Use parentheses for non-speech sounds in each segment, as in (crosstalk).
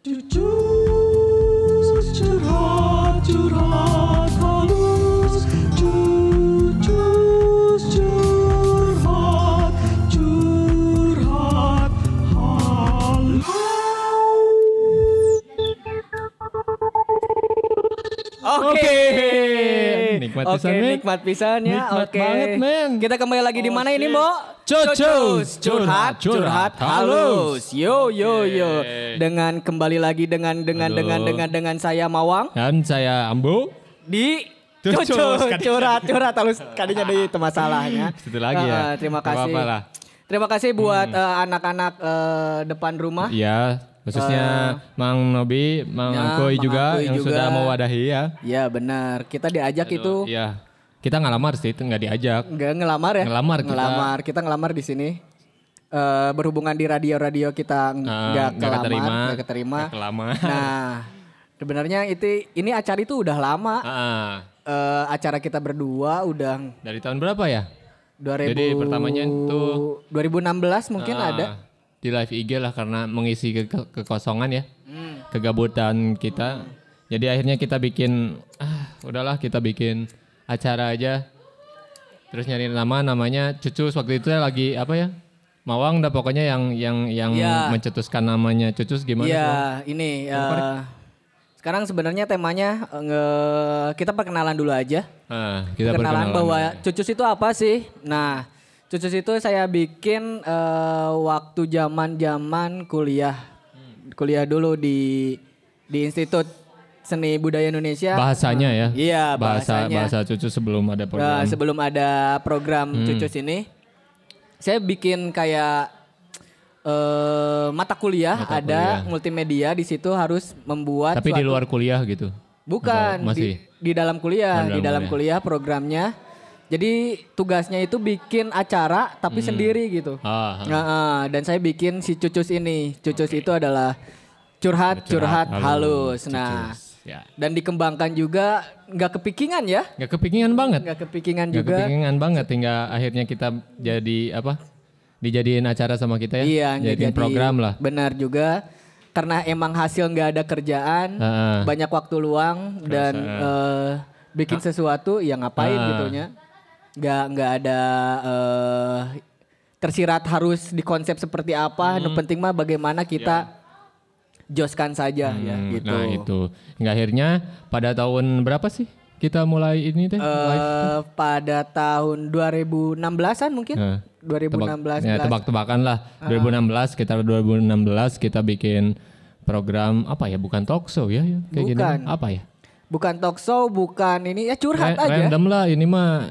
Cucus curhat curhat halus Cucus curhat curhat halus Oke. Nikmat Oke, pisan, men. nikmat pisan ya. Nikmat Oke. banget, men. Kita kembali lagi di mana ini, Mo? Cucus. curhat, curhat halus. Yo yo yo. Yeay. Dengan kembali lagi dengan dengan Aduh. dengan dengan dengan saya Mawang Dan saya Ambo. di kadinya. curhat, curhat halus. Kadinya ada itu masalahnya. (laughs) Situ lagi ya. Eh, terima kasih. Hmm. Terima kasih buat eh, anak-anak eh, depan rumah. Iya, khususnya Mang Nobi, Mang Ya, Angkoy juga Angkoy yang juga. sudah mewadahi ya. Ya benar. Kita diajak itu Iya. Kita nggak lamar sih, itu nggak diajak. Enggak ngelamar ya? Ngelamar kita. Ngelamar. Kita ngelamar di sini. Eh berhubungan di radio-radio kita Ah, nggak nggak kelamar, keterima. nggak keterima. Nggak kelamar. Nah, sebenarnya itu ini acara itu udah lama. Ah, Eh acara kita berdua udah dari tahun berapa ya? 2000 Jadi pertamanya itu- 2016 mungkin Ah, ada. Di live IG lah karena mengisi ke- ke- kekosongan ya. Hmm. Kegabutan kita. Jadi akhirnya kita bikin ah udahlah kita bikin acara aja. Terus nyari nama namanya Cucus waktu itu lagi apa ya? Mawang dah pokoknya yang yang yang Iya. mencetuskan namanya Cucus gimana? Iya, ini eh, sekarang sebenarnya temanya nge- kita perkenalan dulu aja. Ah, kita perkenalan perkenalan bahwa dulu. cucus itu apa sih? Nah, cucus itu saya bikin eh, waktu zaman-zaman kuliah. Kuliah dulu di di Institut Seni Budaya Indonesia. bahasanya ya. Iya, bahasa bahasanya. bahasa Cucus sebelum ada Nah, program. sebelum ada program Hmm. cucus ini, saya bikin kayak eh, mata kuliah Mata ada kuliah. multimedia di situ harus membuat Tapi di suatu- luar kuliah gitu. Bukan Atau masih? di, di dalam kuliah, Oh, di dalam kuliah programnya. Jadi tugasnya itu bikin acara tapi sendiri gitu. Hmm. Ah, ah. Nah, ah, dan saya bikin si Cucus ini. Cucus itu adalah curhat curhat, halus. Nah, Cucus. Ya. dan dikembangkan juga nggak kepikingan ya? Nggak kepingan banget. Nggak kepikingan Nggak juga. kepingan banget hingga akhirnya kita jadi apa? Dijadiin acara sama kita ya. Iya, Jadiin jadi program lah. Benar juga. Karena emang hasil nggak ada kerjaan, Heeh. banyak waktu luang dan eh, bikin sesuatu ya ngapain Ah. gitunya. Nggak nggak ada eh, tersirat harus di konsep seperti apa. Hmm. Yang penting mah bagaimana kita joskan saja ya Hmm, gitu. Nah itu. Hingga akhirnya pada tahun berapa sih kita mulai ini teh? live? Eh, pada tahun 2016-an mungkin. Nah, 2016 ya tebak-tebakan lah. 2016 sekitar 2016 kita bikin program apa ya? Bukan talk show ya? ya kayak gini. Bukan. Apa ya? Bukan talk show, bukan ini ya curhat Ra- aja. Random lah ini mah.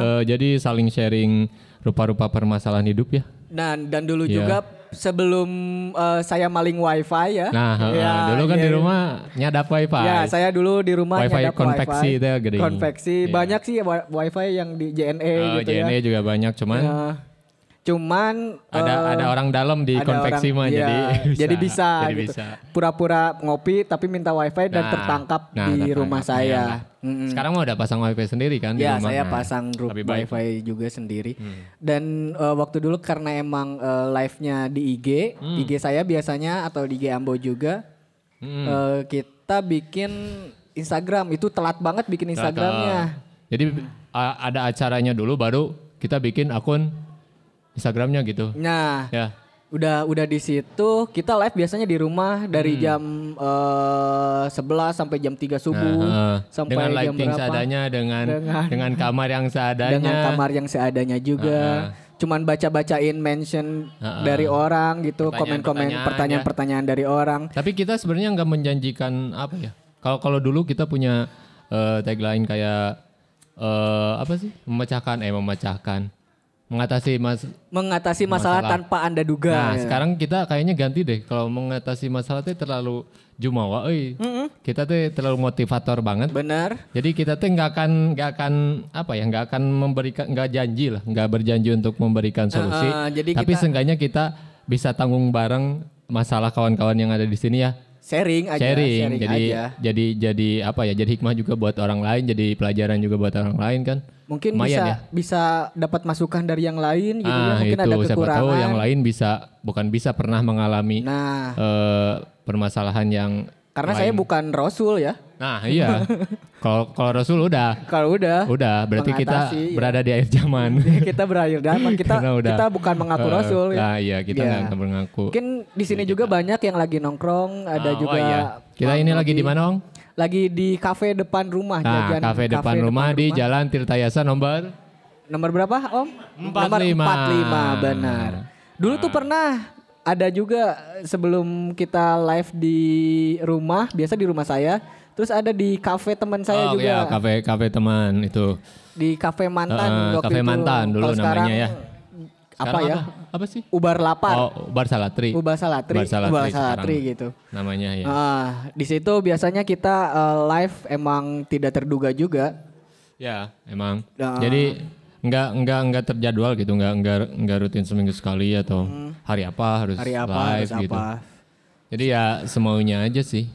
eh, jadi saling sharing rupa-rupa permasalahan hidup ya. Dan dan dulu Iya. juga sebelum eh, saya maling wifi ya. Nah, Ya, dulu kan di iya. rumah nyadap wifi. Ya, saya dulu di rumah Wifi nyadap konveksi wifi. itu ya, gede. Konveksi Iya. banyak sih wi- wifi yang di JNE Oh, gitu JNE ya. juga banyak cuman Ya. Cuman ada eh, ada orang dalam di konveksi mah iya, (laughs) jadi jadi bisa, jadi gitu. bisa. Pura-pura ngopi tapi minta wifi dan Nah, tertangkap nah, di tertangkap, rumah iya, saya. nah. Mm-mm. Sekarang mah udah pasang wifi sendiri kan di Ya, rumah. saya Nah, pasang grup. Hmm. wifi juga sendiri. Dan eh, waktu dulu karena emang eh, live-nya di IG, Hmm. IG saya biasanya atau di IG Ambo juga, Hmm. eh, kita bikin Instagram. Itu telat banget bikin Instagramnya. Jadi a- ada acaranya dulu baru kita bikin akun Instagramnya gitu. Nah, Ya. udah udah di situ kita live biasanya di rumah dari Hmm. jam 11 sampai jam 3 subuh Nah, heeh. sampai dengan jam lighting berapa? seadanya dengan Dengan- (laughs) dengan, kamar yang seadanya. dengan kamar yang seadanya juga. Cuman baca-bacain mention Heeh. dari orang gitu, Pertanyaan-pertanyaan komen-komen ya. pertanyaan-pertanyaan dari orang. Tapi kita sebenarnya nggak menjanjikan apa ya? Kalau kalau dulu kita punya eh, tagline kayak eh, apa sih? Memecahkan eh memecahkan. Mengatasi mas Mengatasi masalah, Masalah. tanpa Anda duga. Nah, ya. sekarang kita kayaknya ganti deh. Kalau mengatasi masalah itu terlalu jumawa euy. Kita tuh terlalu motivator banget. Benar. Jadi kita tuh nggak akan nggak akan apa ya nggak akan memberikan nggak janji lah nggak berjanji untuk memberikan solusi. Uh, jadi Tapi kita- seenggaknya kita bisa tanggung bareng masalah kawan-kawan yang ada di sini ya. Sharing aja, sharing. sharing Jadi aja. jadi jadi apa ya? Jadi hikmah juga buat orang lain, jadi pelajaran juga buat orang lain kan. Mungkin Lumayan bisa ya. bisa dapat masukan dari yang lain gitu ya. ah Mungkin itu ada siapa kekurangan. tahu yang lain bisa bukan bisa pernah mengalami Nah, eh, permasalahan yang karena saya bukan rasul ya. Nah iya, (laughs) kalau kalau Rasul udah, Kalau udah udah berarti kita ya. berada di akhir zaman. (laughs) kita berakhir zaman kita udah. kita bukan mengaku Eh, rasul ya. Nah iya kita Iya. nggak mengaku. Mungkin di sini juga banyak yang lagi nongkrong, ada Ah, oh juga iya. Kita ini lagi di mana? Lagi di kafe depan rumah Nah, jajan kafe depan rumah di Jalan Tirtayasa nomor Nomor berapa, Om? Nomor 45. 45, benar. Dulu tuh pernah ada juga sebelum kita live di rumah, biasa di rumah saya, terus ada di kafe teman saya oh, juga. iya, kafe kafe teman itu. Di kafe mantan Eh, waktu Kafe itu. Mantan dulu Kalau sekarang, namanya ya. Apa Sekarang ya? Apa, Apa sih? Ubar lapar. Oh, Bar Salatri. Ubar Salatri. Bar Salatri Ubar sekarang. Salatri gitu. Namanya ya. Ah, di situ biasanya kita eh, live emang tidak terduga juga. Ya, emang. Ah. Jadi nggak nggak nggak terjadwal gitu, nggak nggak nggak rutin seminggu sekali atau hari apa harus Hmm. Hari apa live harus gitu. apa. Jadi ya semaunya aja sih.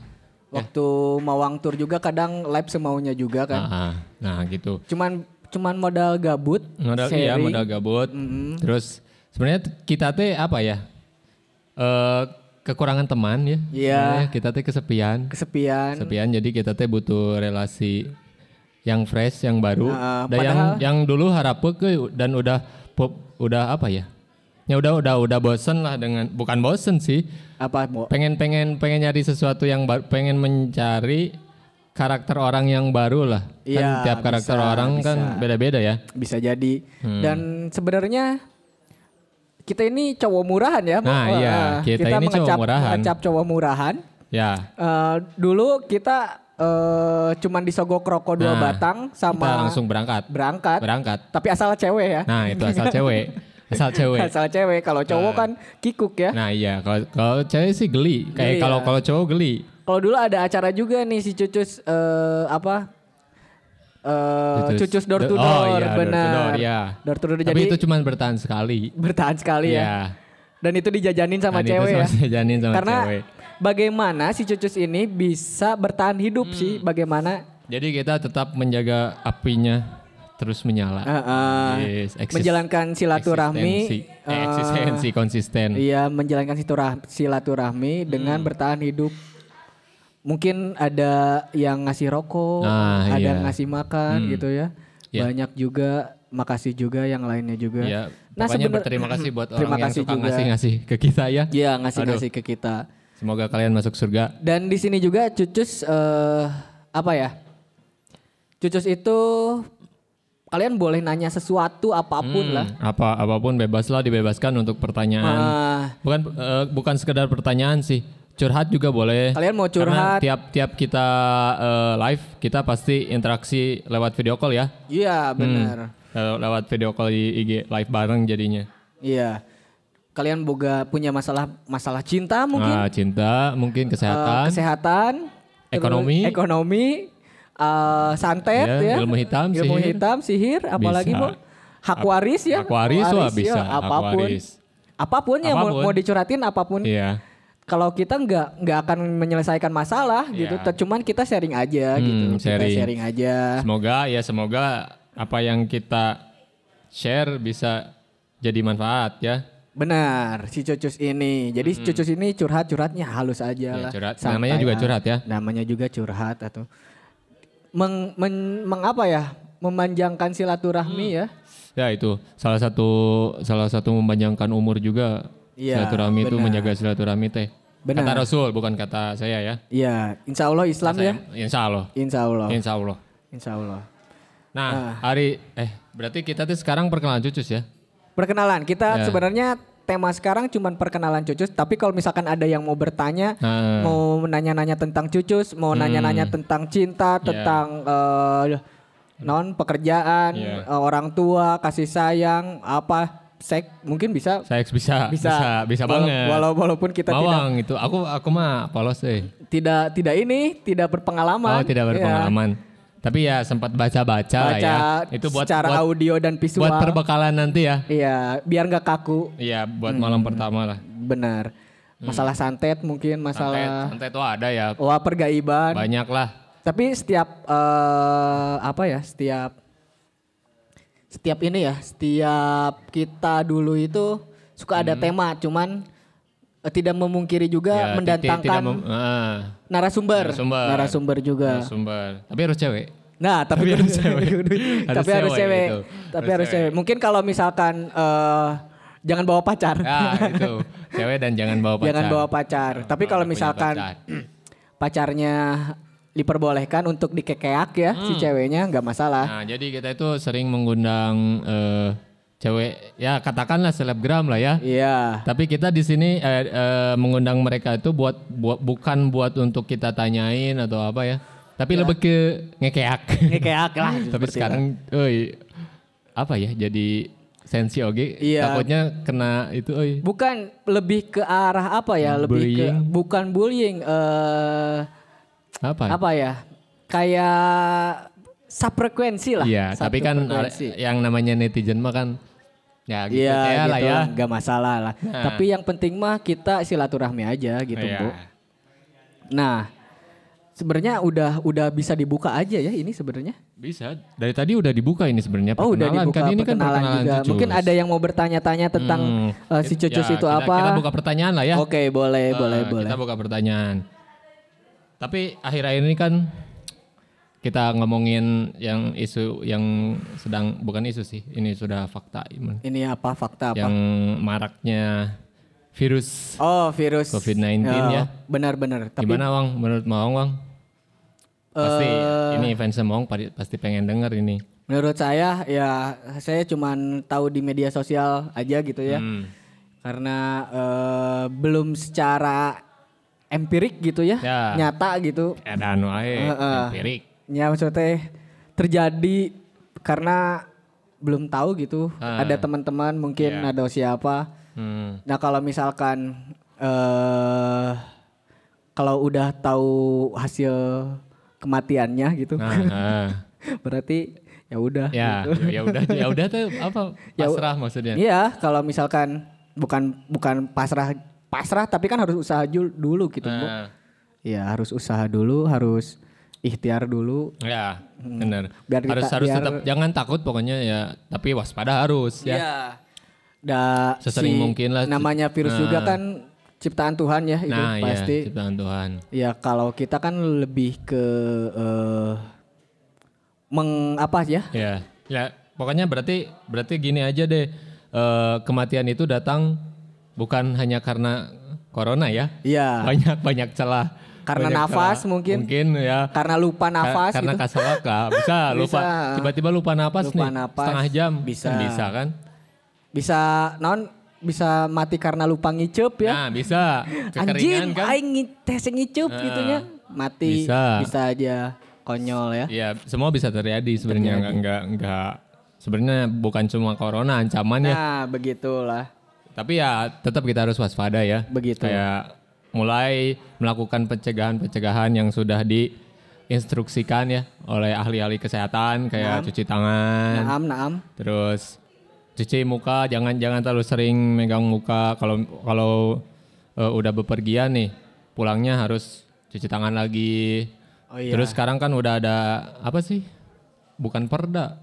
Waktu Mawang Tour juga kadang live semaunya juga kan. Nah, nah gitu. Cuman cuman modal gabut. Modal iya modal gabut. Terus sebenarnya kita teh apa ya? Eh kekurangan teman ya. Iya. Sebenarnya Kita teh kesepian. kesepian. Kesepian jadi kita teh butuh relasi yang fresh, yang baru. Nah, dan yang padahal- yang dulu harap ke dan udah pop, udah apa ya? Ya udah udah udah bosen lah dengan bukan bosen sih. Apa mau? Pengen pengen pengen nyari sesuatu yang baru, pengen mencari karakter orang yang baru lah. Iya, kan tiap karakter bisa, orang kan bisa. beda-beda ya. Bisa jadi. Hmm. Dan sebenarnya kita ini cowok murahan ya. Nah, iya, kita ini cowok mengecap- murahan. mengecap cowok murahan. Ya. Eh, dulu kita eh, cuman disogok rokok dua Nah, batang sama kita langsung berangkat. berangkat. Berangkat. Tapi asal cewek ya. Nah, itu asal cewek. Asal cewek. (laughs) Asal cewek. Kalau cowok kan kikuk ya. Nah, iya kalau kalau cewek sih geli. Kayak kalau ya. kalau cowok geli. Kalau dulu ada acara juga nih si Cucus eh, apa? Eh, Cucus, door to Oh, door, iya, door to benar. door, ya. Door to door. Tapi Jadi itu cuma bertahan sekali. bertahan sekali ya. Iya. Dan itu dijajanin sama Dan itu cewek ya. sama (laughs) dijajanin sama Karena cewek. bagaimana si Cucus ini bisa bertahan hidup Hmm. sih? Bagaimana? Jadi kita tetap menjaga apinya terus menyala. Eh, eh, Yes, eksis- menjalankan silaturahmi. eksistensi, eh, eksistensi konsisten. Iya, menjalankan silaturah- silaturahmi dengan Hmm. bertahan hidup. Mungkin ada yang ngasih rokok, Nah, ada iya. yang ngasih makan Hmm. gitu ya. Iya. Banyak juga, makasih juga yang lainnya juga. Ya, Nah, pokoknya sebenar- berterima kasih buat orang yang suka ngasih-ngasih ke kita ya. Iya, ngasih-ngasih ke kita. Semoga kalian masuk surga. Dan di sini juga Cucus eh, apa ya? Cucus itu kalian boleh nanya sesuatu apa pun Hmm, lah. Apa apa pun bebaslah dibebaskan untuk pertanyaan. Ah, Bukan eh, bukan sekedar pertanyaan sih. Curhat juga boleh. Kalian mau Karena curhat? tiap-tiap kita eh, live, kita pasti interaksi lewat video call ya. iya benar. Lew- Lewat video call di IG live bareng jadinya. Iya. Kalian boga punya masalah masalah cinta mungkin, Ah, cinta, mungkin Eh, kesehatan, kesehatan, terus Ekonomi. ekonomi, eh, santet Ya, ya, ilmu hitam, ilmu sihir. hitam, sihir, apalagi mau hak waris ya, hak waris, wah, bisa, hak apa pun, waris. apa pun ya mau, Apa pun. mau dicurhatin apa pun. Iya. Kalau kita nggak nggak akan menyelesaikan masalah gitu, Iya. Cuman kita sharing aja Hmm, gitu, kita sharing. sharing aja. Semoga ya semoga apa yang kita share bisa jadi manfaat ya. Benar, si Cucus ini. Jadi si Cucus ini curhat-curhatnya halus aja Ya, lah. curhat. santai Namanya juga curhat ya. Namanya juga curhat atau meng, men- meng apa ya? Memanjangkan silaturahmi Hmm. ya. Ya itu salah satu salah satu memanjangkan umur juga. Iya, silaturahmi itu menjaga silaturahmi teh. Benar. Kata Rasul bukan kata saya ya. Iya, insya Allah Islam ya. Saya- Insya Allah. Insya Allah. Insya Allah. Insya Allah. Nah, Ah. hari eh berarti kita tuh sekarang perkenalan cucus ya. Perkenalan, kita Ya. sebenarnya tema sekarang cuman perkenalan Cucus, tapi kalau misalkan ada yang mau bertanya, Nah. mau nanya-nanya tentang Cucus, mau nanya-nanya tentang cinta, Hmm. Ya. tentang eh, non pekerjaan, Ya. eh, orang tua, kasih sayang, apa seks, mungkin bisa Saya bisa, bisa bisa, bisa banget. walau- walaupun kita tidak Mawang itu, aku aku mah polos deh. tidak tidak ini, tidak berpengalaman. Oh tidak Iya. berpengalaman. Tapi ya sempat baca-baca ya. Itu buat secara buat, audio dan visual. buat perbekalan nanti ya. Iya, biar nggak kaku. Iya, buat malam pertama lah. Benar. Masalah santet mungkin, Santet, masalah santet tuh ada ya. wah pergaiban. Banyak lah. Tapi setiap eh, apa ya? Setiap setiap ini ya, setiap kita dulu itu suka ada tema, cuman eh, tidak memungkiri juga Ya, mendatangkan mem- ah, narasumber, Narasumber. narasumber juga. sumber. Tapi harus cewek. Nah, (laughs) tapi, Tapi harus (laughs) cewek. Harus tapi harus cewek cewek. gitu. Tapi Harus cewek. Mungkin kalau misalkan eh jangan bawa pacar. Ya, itu. (laughs) Cewek dan jangan bawa pacar. Jangan bawa pacar. Tapi kalau Punya misalkan pacar. (clears throat) pacarnya diperbolehkan untuk dikekeak ya si ceweknya nggak masalah. Nah, jadi kita itu sering mengundang eh, cewek ya katakanlah selebgram lah ya. Iya. Tapi kita di sini eh, eh, mengundang mereka itu buat, buat bukan buat untuk kita tanyain atau apa ya. Tapi lebih ke ngekeak. Ngekeak lah. (laughs) Tapi sekarang euy apa ya jadi sensi oge Iya. takutnya kena itu euy. itu. Bukan lebih ke arah apa ya? Lebih ke Bullying. bukan bullying. eh Apa? apa ya? Kayak subfrekuensi lah. Iya, tapi kan yang namanya netizen mah kan ya gitu Iya ya lah gitu ya. lah, nggak masalah lah. Nah. Tapi yang penting mah kita silaturahmi aja gitu, Iya. Bu. Nah, sebenarnya udah udah bisa dibuka aja ya ini sebenarnya. Bisa. Dari tadi udah dibuka ini sebenarnya Oh, udah dibuka kan ini kan perkenalan juga. Cucus. Mungkin ada yang mau bertanya-tanya tentang Hmm. eh, si Cucus Ya, itu kita- apa? Kita buka pertanyaan lah ya. Oke, boleh, Eh, boleh, boleh. Kita buka pertanyaan. Tapi akhir-akhir ini kan kita ngomongin yang isu yang sedang bukan isu sih, ini sudah fakta. Ini apa fakta apa? Yang maraknya virus. Oh, virus COVID-19 Oh, ya. Benar-benar. Tapi Gimana Wang menurut Mawang Wang? Pasti Eh. ini fans Mawang pasti- pengen denger ini. menurut saya ya saya cuman tahu di media sosial aja gitu ya. Hmm. Karena eh, belum secara empirik gitu ya, Ya. nyata gitu. Edan wae, Heeh. empirik. Ya maksudnya terjadi karena belum tahu gitu. Ah. Ada teman-teman mungkin Ya. ada siapa. Hmm. Nah kalau misalkan eh kalau udah tahu hasil kematiannya gitu, Nah, ah. (laughs) berarti ya udah. ya, gitu. ya udah, ya udah tuh apa? (laughs) Ya, Pasrah maksudnya. Iya, kalau misalkan bukan bukan pasrah pasrah tapi kan harus usaha dulu gitu, Bu. Nah, Iya, harus usaha dulu, harus ikhtiar dulu. ya, benar. Hmm. Biar harus kita- harus biar- tetap jangan takut pokoknya ya, tapi waspada harus ya. Iya. Da, Sesering mungkin lah. Namanya virus Nah. juga kan ciptaan Tuhan ya itu Nah, pasti. ya, ciptaan Tuhan. Ya kalau kita kan lebih ke eh meng apa ya? Ya, ya, pokoknya berarti berarti gini aja deh. eh, kematian itu datang bukan hanya karena corona ya. Iya. Banyak banyak celah. Karena Banyak nafas celah. mungkin. Mungkin ya. Karena lupa Ka- nafas karena gitu. kasalaka bisa (laughs) lupa tiba-tiba lupa napas Lupa nih napas. setengah jam Bisa. Kan bisa kan Bisa non bisa mati karena lupa ngicep ya. nah bisa (laughs) Anjing, kan aing tes ngicup Nah, gitunya. Mati bisa. bisa aja konyol ya. Iya semua bisa terjadi sebenarnya nggak nggak nggak sebenarnya bukan cuma corona ancamannya Nah, begitulah. Tapi ya tetap kita harus waspada ya Begitu. kayak mulai melakukan pencegahan-pencegahan yang sudah diinstruksikan ya oleh ahli-ahli kesehatan kayak cuci tangan Naam, naam. Terus cuci muka, jangan jangan terlalu sering megang muka. Kalau kalau eh, udah bepergian nih, pulangnya harus cuci tangan lagi. Oh iya. Terus sekarang kan udah ada apa sih? Bukan perda.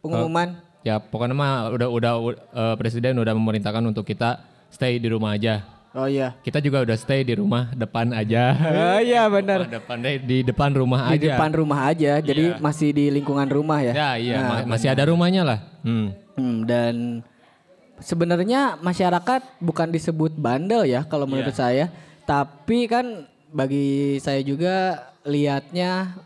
Pengumuman. Ya pokoknya mah udah udah eh, presiden udah memerintahkan untuk kita stay di rumah aja. Oh iya. Kita juga udah stay di rumah depan aja. Oh (laughs) iya benar. Depan deh di depan rumah Di aja. depan rumah aja. Jadi Iya. masih di lingkungan rumah ya. Ya iya Nah, ma- masih ada rumahnya lah. Hmm. Hmm, dan sebenarnya masyarakat bukan disebut bandel ya kalau menurut Iya. saya, tapi kan bagi saya juga lihatnya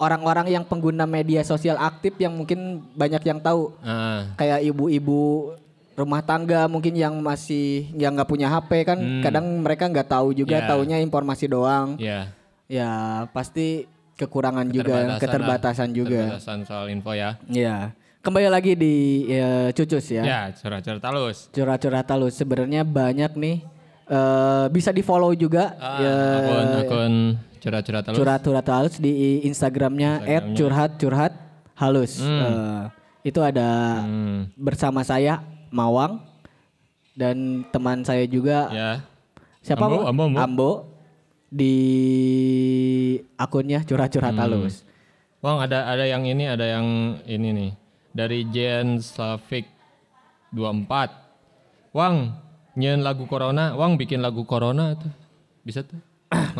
orang-orang yang pengguna media sosial aktif yang mungkin banyak yang tahu Ah, kayak ibu-ibu rumah tangga mungkin yang masih yang nggak punya HP kan kadang mereka nggak tahu juga Hmm. Iya. taunya informasi doang ya. ya pasti kekurangan juga Keterbatasan lah. juga Keterbatasan soal info ya. ya kembali lagi di ya, cucus ya Ya, curhat-curhat halus. curhat-curhat halus sebenarnya banyak nih eh bisa di follow juga Ah, ya, akun akun curhat-curhat halus. curhat-curhat halus di Instagramnya @curhat-curhat halus Eh, itu ada Hmm, bersama saya Mawang dan teman saya juga ya. siapa Ambo, Bang? Ambo, Ambo. di akunnya curhat-curhat Hmm. halus Bang, ada ada yang ini, ada yang ini nih. dari Jen Slavik 24. Wang, nyen lagu Corona, Wang bikin lagu Corona tuh. Bisa tuh?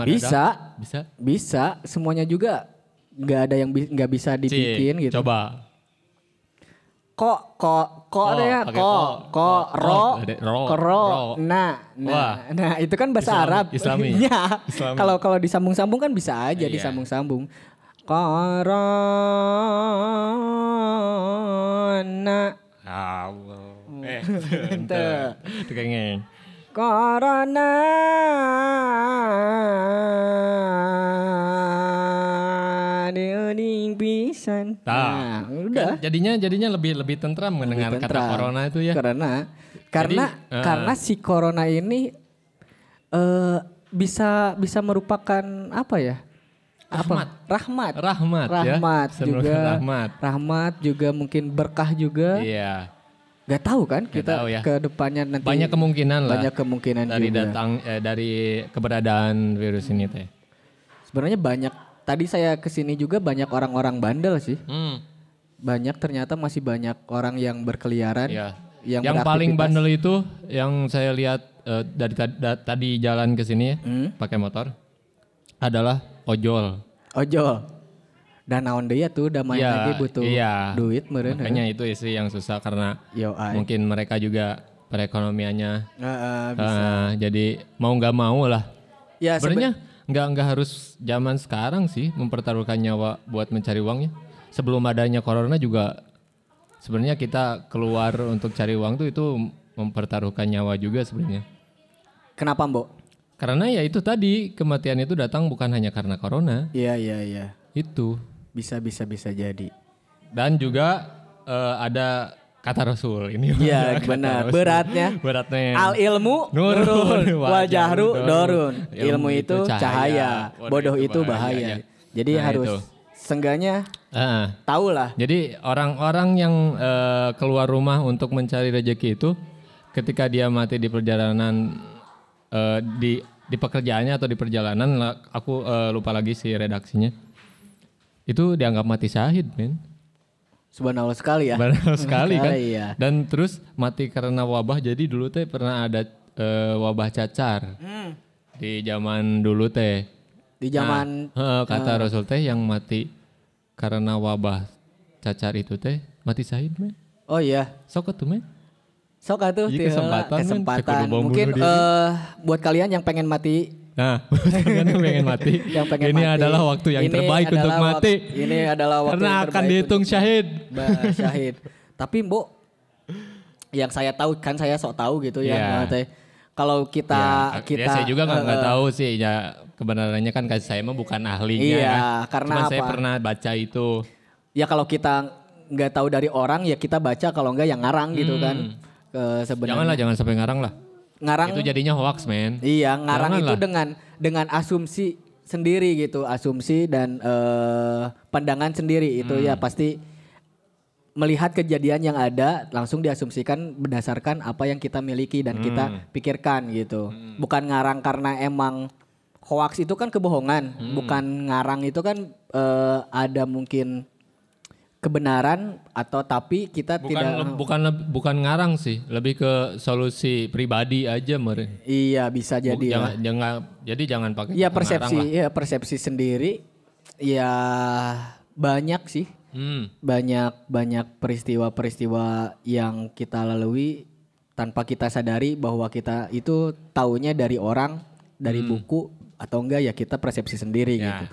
Bisa. ada? Bisa. Bisa, semuanya juga nggak ada yang bi- nggak bisa Ci, dibikin gitu. Coba. Kok kok kok Ko, ya kok ko. kok Ko, ro ada ro, kro ro. nah nah itu kan bahasa Islami, Arab Islami. (laughs) Ya. Kalau kalau disambung-sambung kan bisa aja Iya. disambung-sambung Corona Allah. Eh, (laughs) Ente. ente. Corona pisan. Nah, udah. Kan jadinya jadinya lebih lebih tentram mendengar kata tentram. corona itu ya. Karena karena eh. karena si corona ini eh bisa bisa merupakan apa ya? Rahmat. Apa? Rahmat. Rahmat, ya. Rahmat Bisa juga. rahmat. Rahmat juga mungkin berkah juga. Iya. Gak tahu kan kita tahu ya. ke depannya nanti Banyak kemungkinan lah. banyak kemungkinan dari juga. datang eh, dari keberadaan virus ini teh. Sebenarnya banyak tadi saya ke sini juga banyak orang-orang bandel sih. Hmm. Banyak ternyata masih banyak orang yang berkeliaran Iya. yang, Yang, paling bandel itu yang saya lihat eh, dari ta- da- tadi jalan ke sini ya, Hmm? pakai motor adalah ojol. Ojol. Dan naon deui tuh udah main Iya, lagi butuh iya. duit meureun. Makanya itu sih yang susah karena Yo mungkin mereka juga perekonomiannya Heeh, eh, jadi mau nggak mau lah. ya sebe- Sebenarnya nggak nggak harus zaman sekarang sih mempertaruhkan nyawa buat mencari uangnya. Sebelum adanya corona juga sebenarnya kita keluar untuk cari uang tuh itu mempertaruhkan nyawa juga sebenarnya. kenapa, Mbok? Karena ya itu tadi kematian itu datang bukan hanya karena corona, Iya, iya, iya. itu. Bisa bisa bisa jadi. Dan juga eh, ada kata Rasul ini. Iya, kata benar. Rasul. Beratnya Beratnya. Al ilmu Nurun, nurun, (laughs) wajahru dorun. Ilmu Ilmu itu cahaya, cahaya, bodoh itu bahaya. bahaya. Jadi Nah, harus itu. sengganya Ah. tahu lah. Jadi orang-orang yang eh, keluar rumah untuk mencari rezeki itu ketika dia mati di perjalanan eh, di di pekerjaannya atau di perjalanan aku eh, lupa lagi si redaksinya. Itu dianggap mati syahid, men. Subhanallah sekali ya. Benar (laughs) sekali kan. Iya. Dan terus mati karena wabah. Jadi dulu teh pernah ada eh, wabah cacar. Hmm. Di zaman dulu teh. Di zaman Heeh, kata Rasul teh yang mati karena wabah cacar itu teh mati syahid, men. Oh iya. Sok tuh, men. Sok atuh Iya, kesempatan, men. kesempatan. Mungkin eh buat kalian yang pengen mati Nah, (laughs) yang pengen mati. (laughs) yang pengen ini mati. adalah waktu yang Ini terbaik untuk mati. Ini adalah waktu Karena yang akan dihitung syahid. (laughs) Bah, syahid. Tapi Mbok yang saya tahu kan saya sok tahu gitu ya. Teh. Kalau kita ya, kita ya, saya juga nggak eh, tahu sih ya kebenarannya kan kasih saya mah bukan ahlinya. Iya, ya. karena Cuma saya apa? pernah baca itu. Ya kalau kita nggak tahu dari orang ya kita baca kalau nggak yang ngarang gitu kan. Eh, sebenarnya Janganlah jangan sampai ngarang lah. Ngarang Itu jadinya hoax, men. Iya, ngarang itu Janganlah. dengan dengan asumsi sendiri gitu, asumsi dan eh, pandangan sendiri itu ya Hmm. pasti melihat kejadian yang ada langsung diasumsikan berdasarkan apa yang kita miliki dan Hmm. kita pikirkan gitu. Bukan ngarang karena emang hoax itu kan kebohongan, Hmm. bukan ngarang itu kan eh, ada mungkin kebenaran atau tapi kita Bukan tidak le- bukan le- bukan ngarang sih, lebih ke solusi pribadi aja, meren. iya bisa jadi ya. jangan jangan jadi jangan pakai Iya persepsi, ngarang lah. ya persepsi sendiri. Ya banyak sih, Hmm. banyak banyak peristiwa-peristiwa yang kita lalui tanpa kita sadari bahwa kita itu taunya dari orang, dari buku atau enggak ya kita persepsi sendiri Hmm. Ya, gitu.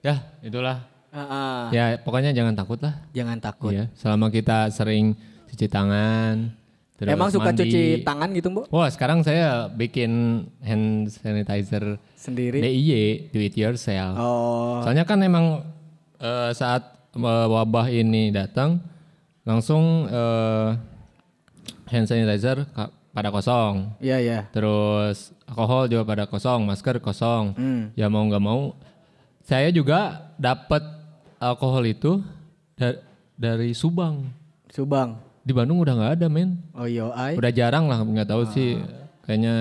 Ya, itulah. Heeh. Ya, pokoknya jangan takut lah. jangan takut. Iya, selama kita sering cuci tangan. terus Emang suka mandi. cuci tangan gitu, Bu? Wah, sekarang saya bikin hand sanitizer Sendiri? DIY, do it yourself. Oh, Soalnya kan emang eh, saat eh, wabah ini datang, langsung eh, hand sanitizer pada kosong. iya ya. Terus alkohol juga pada kosong, masker kosong. Hmm. Ya mau nggak mau, saya juga dapat alkohol itu da- dari Subang. Subang. Di Bandung udah nggak ada men, Oh iya, udah jarang lah nggak tahu sih. Kayaknya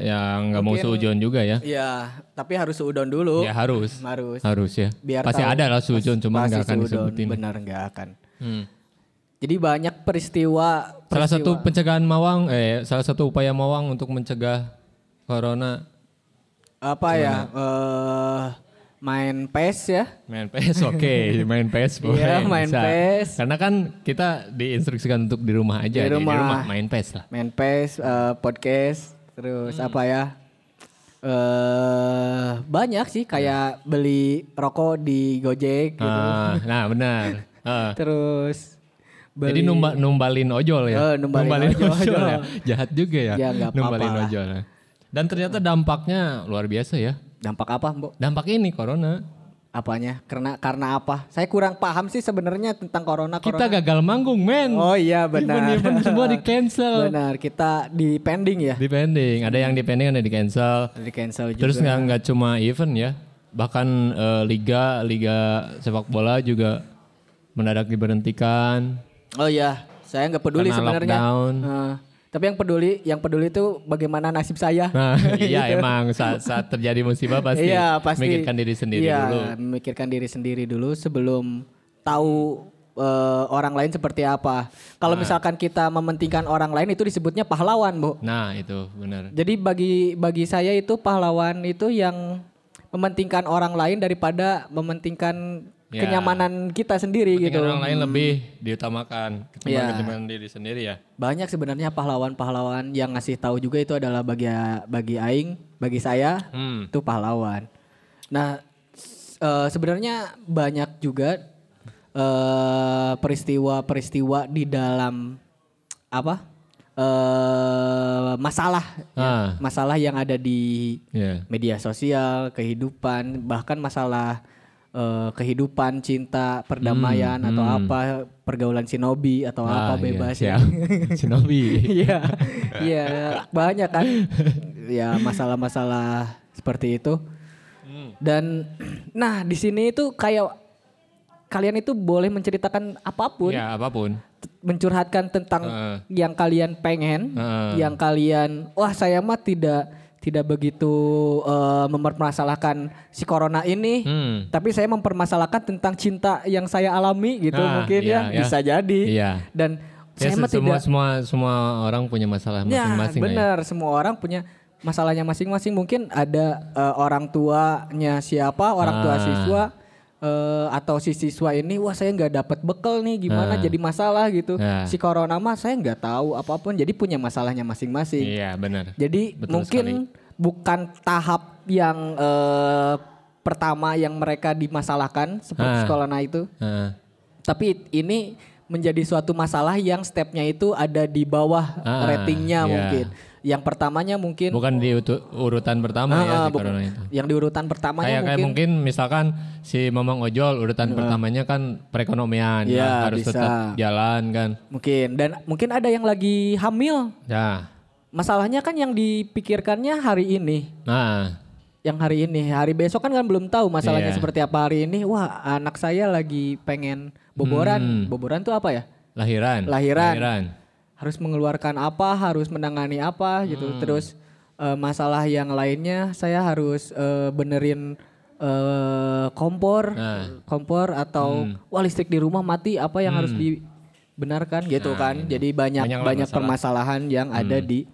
yang nggak mau sujon juga ya. Iya, tapi harus seudon dulu. Ya harus. Harus. Harus ya. Biar Pasti tahu. ada lah sujon cuman Pasti nggak akan seudon, disebutin. Benar nggak akan. Hmm. Jadi banyak peristiwa. Salah satu peristiwa- pencegahan mawang eh salah satu upaya mawang untuk mencegah corona apa ya? eh main PES ya. main PS oke, (laughs) main PS boleh. Iya, main bisa. PES. Karena kan kita diinstruksikan untuk di rumah aja, Di Jadi rumah. main PS lah. Main PES, eh, podcast, terus Hmm. apa ya? eh banyak sih kayak beli rokok di Gojek gitu. Ah, nah benar. (laughs) Ah. Terus Jadi beli- numba, numbalin ojol ya. Oh, numbalin ojol. ya. (laughs) Jahat juga ya. Ya, numbalin lah. ojol. ya. Dan ternyata dampaknya luar biasa ya. Dampak apa, Mbok? Dampak ini corona. Apanya? Karena karena apa? Saya kurang paham sih sebenarnya tentang corona. Kita corona. gagal manggung, men. Oh iya benar. Event-event (laughs) semua di cancel. Benar, kita di pending ya. Di pending, ada yang di pending ada di cancel. Di cancel juga. Terus nggak nggak cuma event ya, bahkan eh, liga liga sepak bola juga mendadak diberhentikan. Oh iya, saya nggak peduli Karena sebenarnya. lockdown. Nah, tapi yang peduli, yang peduli itu bagaimana nasib saya. (laughs) Nah, (laughs) iya emang saat, saat terjadi musibah pasti, iya pasti. mikirkan diri sendiri iya, dulu. Memikirkan diri sendiri dulu sebelum tahu eh, orang lain seperti apa. Kalau misalkan kita mementingkan orang lain itu disebutnya pahlawan, bu. Nah itu benar. Jadi bagi bagi saya itu pahlawan itu yang mementingkan orang lain daripada mementingkan Ya. kenyamanan kita sendiri gitu. Orang lain lebih diutamakan ketimbang ketimbang diri sendiri ya. Banyak sebenarnya pahlawan-pahlawan yang ngasih tahu juga itu adalah bagi bagi aing, bagi saya Hmm. itu pahlawan. Nah, eh, sebenarnya banyak juga eh, peristiwa-peristiwa di dalam apa? eh masalah ya. Ah. masalah yang ada di Iya. media sosial, kehidupan, bahkan masalah eh, kehidupan, cinta, perdamaian atau apa, pergaulan shinobi atau Ah, apa iya, bebas ya. siap. (laughs) Shinobi. (laughs) Iya, iya banyak kan, ya masalah-masalah seperti itu. Dan, nah di sini itu kayak kalian itu boleh menceritakan apa pun, ya apa pun. mencurhatkan tentang Heeh. yang kalian pengen, Heeh. yang kalian, wah saya mah tidak tidak begitu eh, mempermasalahkan si corona ini, Hmm. tapi saya mempermasalahkan tentang cinta yang saya alami gitu Ah, mungkin iya, ya, iya. bisa jadi. Iya. Dan Ya, saya semua, tidak semua semua orang punya masalah Ya masing-masing. ya. benar, semua orang punya masalahnya masing-masing. Mungkin ada eh, orang tuanya siapa, orang tua Ah. siswa eh, atau si siswa ini, wah saya nggak dapat bekal nih, gimana Ah. jadi masalah gitu. Ah. Si corona mah saya nggak tahu apa pun, jadi punya masalahnya masing-masing. Iya benar. Jadi Betul mungkin bukan tahap yang eh, pertama yang mereka dimasalahkan seperti Ah. corona itu. Heeh. Tapi ini menjadi suatu masalah yang stepnya itu ada di bawah Ah, ratingnya iya. mungkin. Yang pertamanya mungkin Bukan di urutan pertama ya Ah, si bukan. itu. yang di urutan pertamanya Kayak kayak mungkin, mungkin misalkan si Mamang Ojol urutan pertamanya kan perekonomian Iya, kan, harus bisa. tetap jalan kan. mungkin dan mungkin ada yang lagi hamil. Ya. Masalahnya kan yang dipikirkannya hari ini. Nah, Yang hari ini, hari besok kan kan belum tahu masalahnya Iya. seperti apa hari ini. Wah, anak saya lagi pengen boboran. Hmm. Boboran tuh apa ya? lahiran. Lahiran. Harus mengeluarkan apa, harus menangani apa gitu. Hmm. Terus eh, masalah yang lainnya saya harus eh, benerin eh, kompor, Nah. kompor atau wah listrik di rumah mati apa yang harus dibenarkan gitu kan. Jadi banyak Banyak banyak, lah masalah. permasalahan yang ada di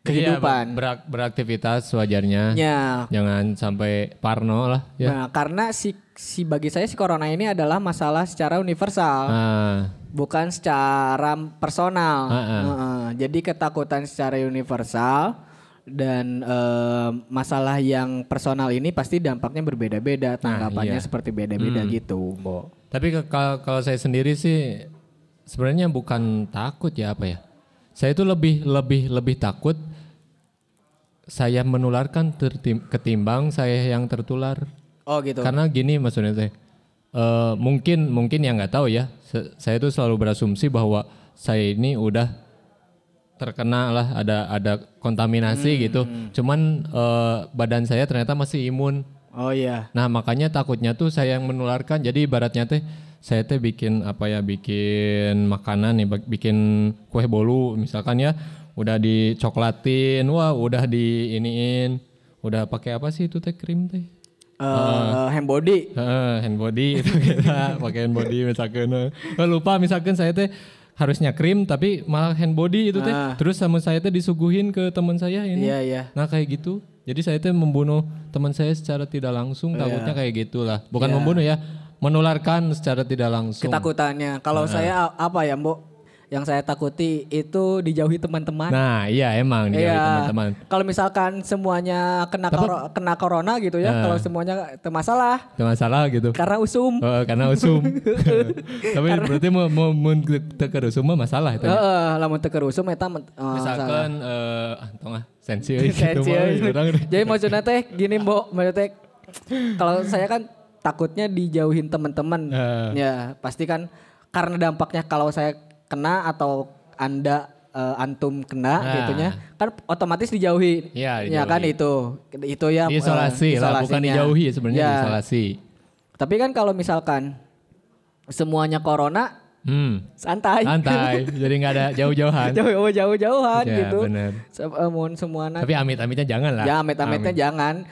Jadi ya, kehidupan. berak- beraktivitas wajarnya. Ya. Jangan sampai parno lah ya. Nah, karena si si bagi saya si corona ini adalah masalah secara universal. Nah, bukan secara personal. Heeh. Heeh. Jadi ketakutan secara universal dan eh, masalah yang personal ini pasti dampaknya berbeda-beda, tanggapannya iya. seperti beda-beda gitu, Bo. Tapi kalau saya sendiri sih sebenarnya bukan takut ya apa ya. Saya itu lebih lebih lebih takut saya menularkan tertim- ketimbang saya yang tertular. Oh gitu. Karena gini maksudnya teh. Eh, mungkin mungkin yang nggak tahu ya. saya itu selalu berasumsi bahwa saya ini udah terkena lah ada ada kontaminasi gitu. Cuman eh, badan saya ternyata masih imun. Oh iya. Nah makanya takutnya tuh saya yang menularkan. Jadi ibaratnya teh saya teh bikin apa ya bikin makanan nih, bikin kue bolu misalkan ya. udah dicoklatin, wah udah di iniin, udah pakai apa sih itu teh krim teh? Eh, hand body. Heeh, hand body itu (laughs) kita pakai hand body misalkan. Eh, lupa misalkan saya teh harusnya krim tapi malah hand body itu teh. Ah. Terus sama saya teh disuguhin ke teman saya ini. Iya, iya. Nah kayak gitu. Jadi saya teh membunuh teman saya secara tidak langsung, Iya. takutnya kayak gitulah. Bukan membunuh ya, menularkan secara tidak langsung. Ketakutannya. Kalau saya a- apa ya, Mbok? Yang saya takuti itu dijauhi teman-teman. Nah, iya emang nih Iya. teman-teman. Kalau misalkan semuanya kena koro- kena corona gitu ya, Nah. kalau semuanya itu masalah Ada masalah gitu. karena usum. Oh, karena usum. (laughs) Tapi berarti mau mau mun teker usum mah masalah itu. Heeh, lamun teu keur usum eta eh, Misalkan eh ah, tong ah sensi (laughs) Sensi, gitu udah- Jadi maksudnya teh gini Mbok, maksudnya teh kalau saya kan takutnya dijauhin teman-teman. Eh. Ya, pasti kan karena dampaknya kalau saya kena atau Anda eh, antum kena Nah. gitunya kan otomatis dijauhi. Iya, Ya kan dijauhi. itu. Itu ya Isolasi lah, bukan dijauhi sebenarnya Ya. isolasi. Tapi kan kalau misalkan semuanya corona Hmm. santai. Santai, (laughs) jadi nggak ada jauh-jauhan. Jauh jauh-jauhan Ya, gitu. bener. Se- eh, mohon semuanya Tapi amit-amitnya jangan lah. Ya amit-amitnya jangan.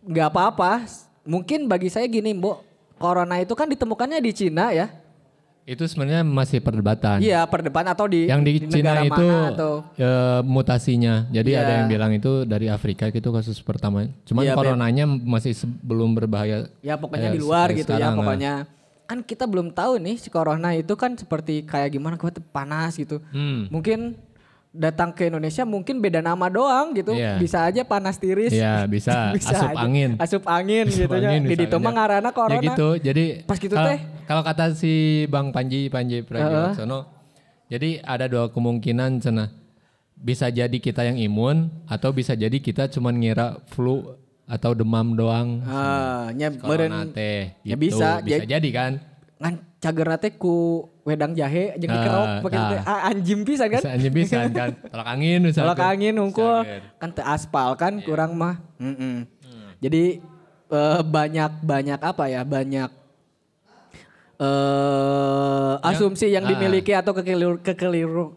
Nggak apa-apa. Mungkin bagi saya gini Mbok. Corona itu kan ditemukannya di Cina ya. Itu sebenarnya masih perdebatan. Iya perdepan atau di, Yang di, Cina negara itu atau eh, mutasinya. Jadi Iya. ada yang bilang itu dari Afrika gitu kasus pertama. Cuman Iya, Beb. coronanya masih belum berbahaya. ya pokoknya Eh, di luar gitu ya sekarang, pokoknya. Kan kita belum tahu nih si corona itu kan seperti kayak gimana kuat panas gitu. Hmm. Mungkin datang ke Indonesia mungkin beda nama doang gitu. Iya. Bisa aja panas tiris. Iya bisa, (laughs) asup aja. angin. Asup angin Asup gitu ya. angin Di bisa ditu mah aja. ngaranna corona. Ya gitu. Jadi Pas gitu kalau- teh. Kalau kata si Bang Panji Panji Pragiwaksono, jadi ada dua kemungkinan cenah. Bisa jadi kita yang imun atau bisa jadi kita cuman ngira flu atau demam doang. Ah, nya Corona meureun teh. Ya Gitu. bisa, bisa jadi- jadi kan. ngan cagerna teh ku wedang jahe jeung Nah, dikerok pakai nah. ah, anjim pisan kan. Anjing bisa kan. Tolak angin misalkan. Kalau angin Cager. kan teh aspal kan Iya. kurang mah. Mm-mm. Hmm. Jadi eh, banyak banyak apa ya? Banyak eh asumsi yang ah. dimiliki atau kekeliru, kekeliru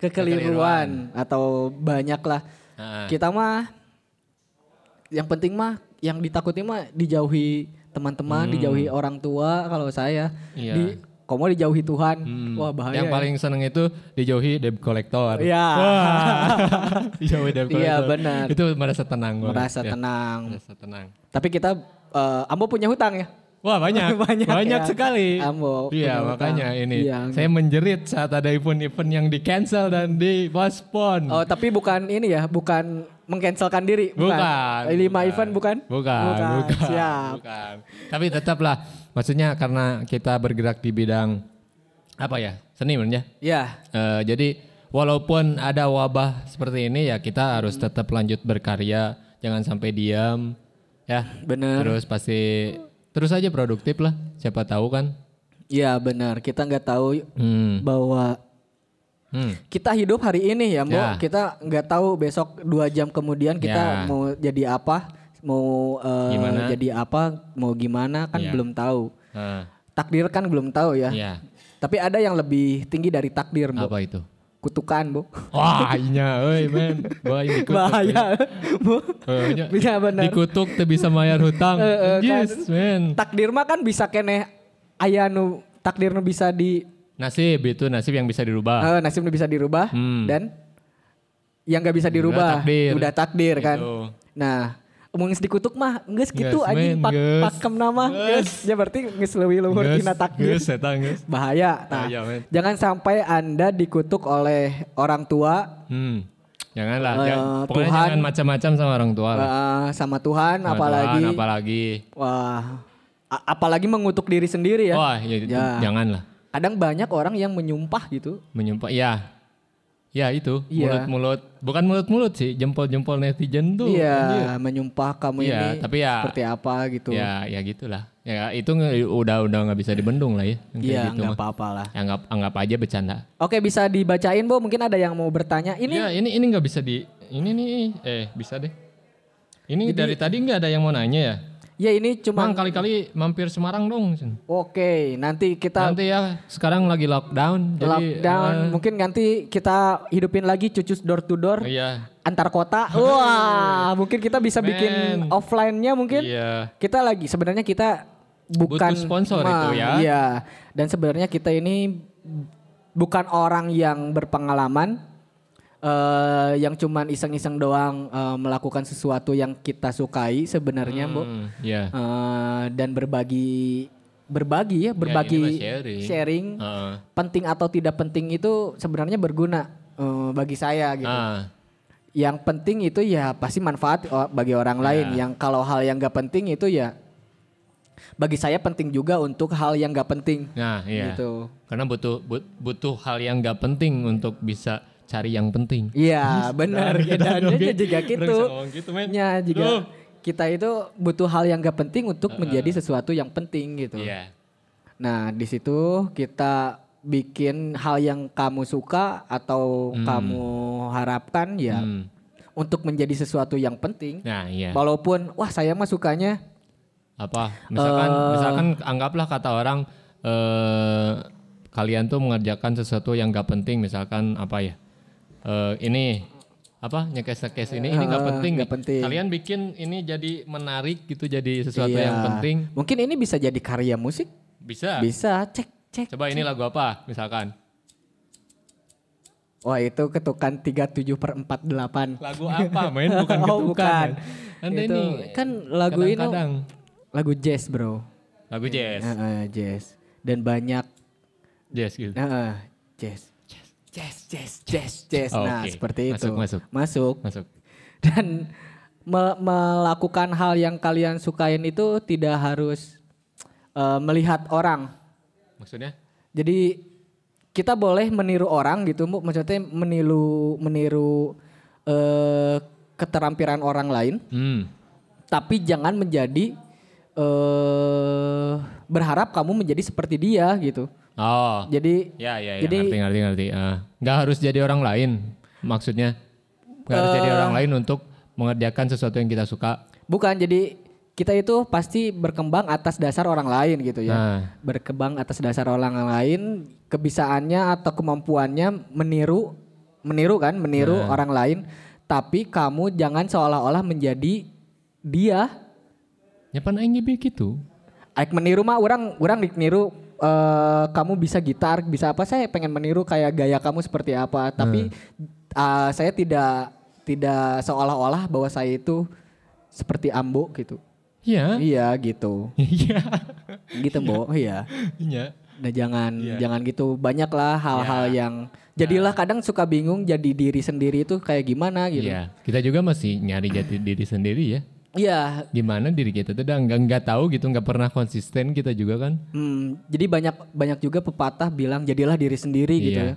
kekeliruan atau banyak lah. Ah. Kita mah yang penting mah yang ditakuti mah dijauhi teman-teman, dijauhi orang tua kalau saya. Hmm. Iya. Di komo dijauhi Tuhan. Hmm. Wah bahaya. Yang ya. paling seneng itu dijauhi debt collector. Iya. (laughs) Dijauhi debt collector. Iya, benar. Itu merasa tenang banget. merasa Ya, tenang. Merasa tenang. Tapi kita eh, Ambo punya hutang ya? Wah banyak, (laughs) Banyak banyak, ya. sekali. Ambo iya makanya ini Iya. saya menjerit saat ada event-event yang di cancel dan di postpone. Oh, tapi bukan ini ya, bukan mengcancelkan diri, Bukan. Eh, Lima bukan. event bukan? Bukan, bukan. Siap. bukan. Tapi tetaplah, maksudnya karena kita bergerak di bidang apa ya seni ya. Ya, Eh, jadi walaupun ada wabah seperti ini ya kita harus tetap lanjut berkarya, jangan sampai diam, ya. bener. Terus pasti terus aja produktif lah. Siapa tahu kan. Iya benar. Kita nggak tahu Hmm. bahwa Hmm. kita hidup hari ini ya, Mbok. Ya. Kita nggak tahu besok dua jam kemudian kita Ya. mau jadi apa, mau Gimana? jadi apa, mau gimana kan Ya. belum tahu. Nah, Takdir kan belum tahu ya. ya. Tapi ada yang lebih tinggi dari takdir, Mbok. Apa itu? Kutukan, Bu. Wah, iya, euy men. Wah, ini Bahaya, Bu. nya, (laughs) Iya benar. Dikutuk teu bisa bayar hutang. Kan. yes, men. Takdir mah kan bisa kene aya nu takdir nu bisa di Nasib itu nasib yang bisa dirubah. eh, nasib bisa dirubah Hmm. dan yang nggak bisa dirubah takdir. udah takdir kan. Gitu. Nah, omong geus dikutuk mah geus gitu Geus, anjing pak pakem nama geus. Ya berarti geus leuwih luhur tina takdir. geus, eta geus. Bahaya. Nah, Bahaya, jangan sampai Anda dikutuk oleh orang tua Hmm. Janganlah, Eh, jangan, pokoknya Tuhan- jangan macam-macam sama orang tua lah. eh, sama Tuhan Sama apalagi Tuhan, apalagi. wah apalagi mengutuk diri sendiri ya. Wah, ya, Ya. janganlah. Kadang banyak orang yang menyumpah gitu. Menyumpah, ya. Ya itu, Iya. mulut-mulut. Bukan mulut-mulut sih, jempol-jempol netizen tuh. Iya, menyumpah kamu Iya, ini tapi ya- seperti apa gitu. Ya, ya gitulah. Ya itu udah udah nggak bisa dibendung lah ya. Iya, gitu nggak apa-apa lah. Anggap anggap aja bercanda. Oke, bisa dibacain, Bu. Mungkin ada yang mau bertanya. Ini Iya, ini ini nggak bisa di ini nih. Eh, bisa deh. Ini dari tadi nggak ada yang mau nanya ya? Ya ini cuma kali-kali mampir Semarang dong. Oke, nanti kita Nanti ya sekarang lagi lockdown. Jadi, lockdown. eh, Mungkin nanti kita hidupin lagi cucus door to door Iya. antar kota. Wah, (laughs) mungkin kita bisa bikin Men. offline-nya mungkin. Iya. Kita lagi sebenarnya kita bukan Butuh sponsor Ma, itu ya. Iya. Dan sebenarnya kita ini bukan orang yang berpengalaman eh yang cuman iseng-iseng doang eh, melakukan sesuatu yang kita sukai sebenarnya, Bu. Hmm, Iya. Eh, dan berbagi berbagi ya, berbagi mah sharing. sharing. Heeh. Penting atau tidak penting itu sebenarnya berguna eh, bagi saya gitu. Ah, Yang penting itu ya pasti manfaat bagi orang lain. Ya. Yang kalau hal yang gak penting itu ya bagi saya penting juga untuk hal yang gak penting. nah iya. Gitu. Karena butuh but- butuh hal yang nggak penting untuk bisa cari yang penting. Iya benar. Dan Oke. juga gitu. gitu. Ya juga Duh. kita itu butuh hal yang gak penting untuk menjadi sesuatu yang penting gitu. Iya. Nah di situ kita bikin hal yang kamu suka atau kamu harapkan ya Hmm. untuk menjadi sesuatu yang penting. Nah, iya. Walaupun wah saya mah sukanya Apa? Misalkan Eh. misalkan anggaplah kata orang eh kalian tuh mengerjakan sesuatu yang nggak penting, misalkan apa ya? Eh ini apa nyekes-nyekes ini ini nggak Eh, penting nggak penting. Kalian bikin ini jadi menarik gitu jadi sesuatu Iya. yang penting. Mungkin ini bisa jadi karya musik. Bisa. Bisa cek cek. Coba ini lagu apa misalkan? Wah itu ketukan 37 per 48. Lagu apa main (laughs) bukan Oh, ketukan. bukan. Nanti Itu, ini kan lagu ini kadang-kadang. lagu jazz bro. lagu jazz. Heeh, jazz. Dan banyak Jazz gitu. heeh, jazz. Jazz, jazz, jazz, jazz. Nah Oke. seperti itu. Masuk, masuk. Masuk. Masuk. Dan me- melakukan hal yang kalian sukain itu tidak harus eh, melihat orang. Maksudnya? Jadi kita boleh meniru orang gitu, Bu. maksudnya meniru meniru eh, keterampilan orang lain, Hmm. tapi jangan menjadi eh berharap kamu menjadi seperti dia gitu. Oh. Jadi Ya, ya, ya. Jadi- ngerti, ngerti, ngerti. Ah, nggak harus jadi orang lain, maksudnya. Nggak harus jadi Eh. orang lain untuk mengerjakan sesuatu yang kita suka. bukan jadi kita itu pasti berkembang atas dasar orang lain gitu ya. Nah. Berkembang atas dasar orang lain, kebisaannya atau kemampuannya meniru meniru kan, meniru Nah. orang lain, tapi kamu jangan seolah-olah menjadi dia Ya pan aing gitu. Aik meniru mah orang orang niru eh kamu bisa gitar, bisa apa saya pengen meniru kayak gaya kamu seperti apa, tapi eh, saya tidak tidak seolah-olah bahwa saya itu seperti Ambo gitu. Iya. Iya gitu. Iya. Gitu, Bo. Iya. Iya. Nah, jangan Iya. jangan gitu. Banyaklah hal-hal yang jadilah kadang suka bingung jadi diri sendiri itu kayak gimana gitu. Iya. Kita juga masih nyari jati diri sendiri ya. Iya, Gimana diri kita tuh udah nggak nggak tahu gitu, nggak pernah konsisten kita juga kan. Hmm, jadi banyak banyak juga pepatah bilang jadilah diri sendiri gitu Iya. ya.